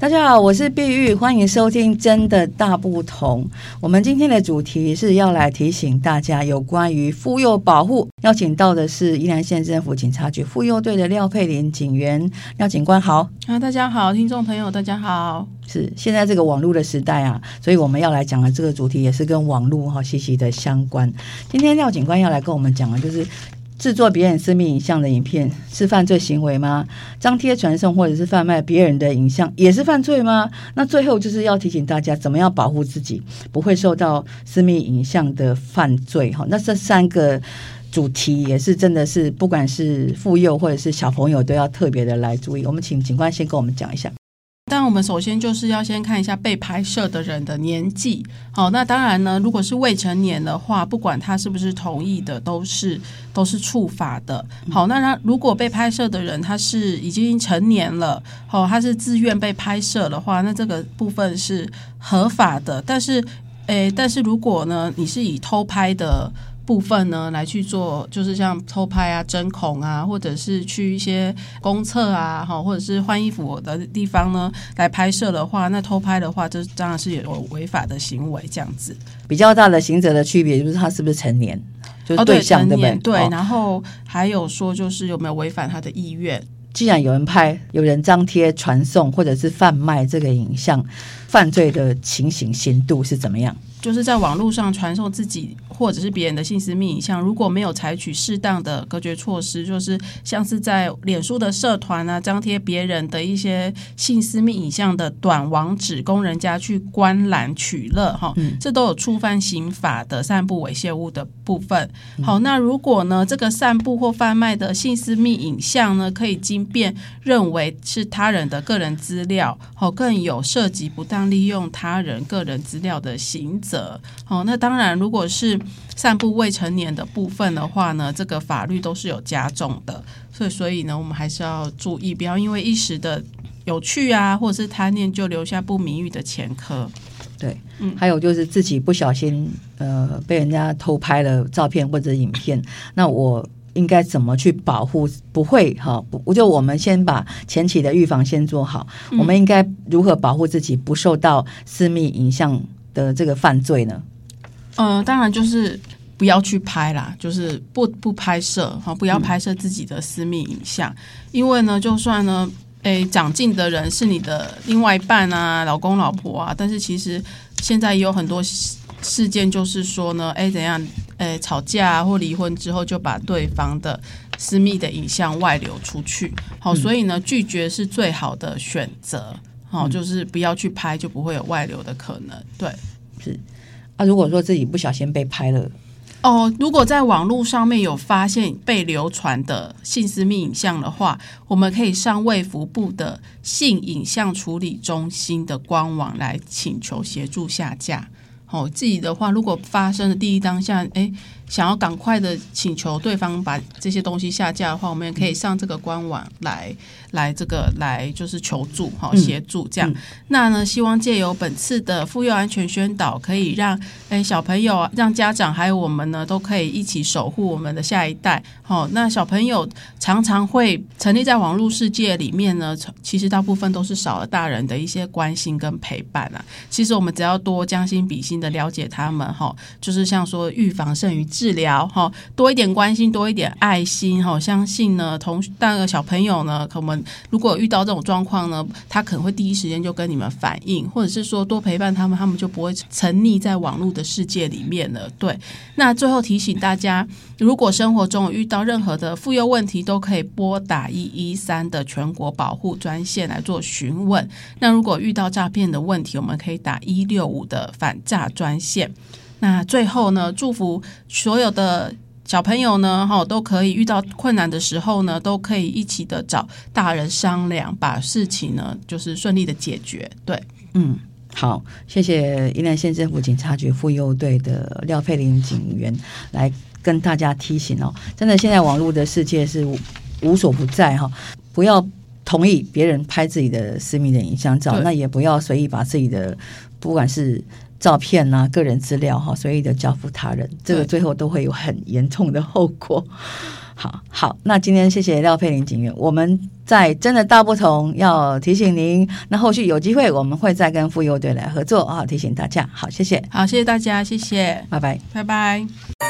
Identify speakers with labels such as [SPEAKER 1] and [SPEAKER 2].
[SPEAKER 1] 大家好，我是碧玉，欢迎收听《真的大不同》。我们今天的主题是要来提醒大家有关于妇幼保护，邀请到的是宜兰县政府警察局妇幼队的廖佩玲警员，廖警官好。
[SPEAKER 2] 啊，大家好，听众朋友大家好。
[SPEAKER 1] 是现在这个网络的时代啊，所以我们要来讲的这个主题也是跟网络哈息息的相关。今天廖警官要来跟我们讲的就是。制作别人私密影像的影片是犯罪行为吗？张贴传送或者是贩卖别人的影像也是犯罪吗？那最后就是要提醒大家，怎么样保护自己不会受到私密影像的犯罪？哈，那这三个主题也是真的是，不管是妇幼或者是小朋友都要特别的来注意。我们请警官先跟我们讲一下。
[SPEAKER 2] 但我们首先就是要先看一下被拍摄的人的年纪。好，那当然呢，如果是未成年的话，不管他是不是同意的，都是都是处罚的。好，那他如果被拍摄的人他是已经成年了，好，他是自愿被拍摄的话，那这个部分是合法的。但是，诶，但是如果呢，你是以偷拍的。部分呢，来去做，就是像偷拍啊、针孔啊，或者是去一些公厕啊，哈，或者是换衣服的地方呢，来拍摄的话，那偷拍的话，这当然是有违法的行为，这样子。
[SPEAKER 1] 比较大的行者的区别就是他是不是成年，就是对象对不对？
[SPEAKER 2] 对，然后还有说就是有没有违反他的意愿。
[SPEAKER 1] 既然有人拍、有人张贴、传送或者是贩卖这个影像，犯罪的情形刑度是怎么样？
[SPEAKER 2] 就是在网络上传送自己或者是别人的性私密影像，如果没有采取适当的隔绝措施，就是像是在脸书的社团啊，张贴别人的一些性私密影像的短网址，供人家去观览取乐，哈，这都有触犯刑法的散布猥亵物的部分。好，那如果呢，这个散布或贩卖的性私密影像呢，可以经辨认为是他人的个人资料，好，更有涉及不当利用他人个人资料的刑责。哦，那当然，如果是散布未成年的部分的话呢，这个法律都是有加重的。所以，所以呢，我们还是要注意，不要因为一时的有趣啊，或者是贪念，就留下不名誉的前科。
[SPEAKER 1] 对，嗯，还有就是自己不小心呃被人家偷拍了照片或者影片，那我应该怎么去保护？不会哈，不就我们先把前期的预防先做好。嗯，我们应该如何保护自己不受到私密影像的这个犯罪呢？
[SPEAKER 2] 嗯、呃，当然就是不要去拍啦，就是不不拍摄哈，不要拍摄自己的私密影像，嗯、因为呢，就算呢，诶，长进的人是你的另外一半啊，老公老婆啊，但是其实现在也有很多事件，就是说呢，诶，怎样，诶，吵架或离婚之后，就把对方的私密的影像外流出去，好，所以呢，拒绝是最好的选择。好，就是不要去拍，就不会有外流的可能。对，
[SPEAKER 1] 是。啊，如果说自己不小心被拍了，
[SPEAKER 2] 哦，如果在网络上面有发现被流传的性私密影像的话，我们可以上卫福部的性影像处理中心的官网来请求协助下架。哦，自己的话，如果发生的第一当下，哎。想要赶快的请求对方把这些东西下架的话，我们也可以上这个官网来来这个来就是求助哈协助这样。嗯嗯、那呢，希望借由本次的妇幼安全宣导，可以让诶小朋友、让家长还有我们呢，都可以一起守护我们的下一代。好，那小朋友常常会沉溺在网络世界里面呢，其实大部分都是少了大人的一些关心跟陪伴啊。其实我们只要多将心比心的了解他们哈，就是像说预防胜于治治疗哈，多一点关心，多一点爱心哈，相信呢，同那个小朋友呢，可能如果遇到这种状况呢，他可能会第一时间就跟你们反映，或者是说多陪伴他们，他们就不会沉溺在网络的世界里面了。对，那最后提醒大家，如果生活中遇到任何的妇幼问题，都可以拨打一一三的全国保护专线来做询问。那如果遇到诈骗的问题，我们可以打一六五的反诈专线。那最后呢，祝福所有的小朋友呢，哈，都可以遇到困难的时候呢，都可以一起的找大人商量，把事情呢，就是顺利的解决。对，
[SPEAKER 1] 嗯，好，谢谢宜兰县政府警察局妇幼队的廖佩玲警员来跟大家提醒哦，真的现在网络的世界是无所不在哈，不要。同意别人拍自己的私密的影像照，那也不要随意把自己的不管是照片呐、啊、个人资料哈随意的交付他人，这个最后都会有很严重的后果。好好，那今天谢谢廖佩玲警员，我们在真的大不同要提醒您，那后续有机会我们会再跟妇幼队来合作啊，提醒大家。好，谢谢，
[SPEAKER 2] 好，谢谢大家，谢谢，
[SPEAKER 1] 拜拜，
[SPEAKER 2] 拜拜。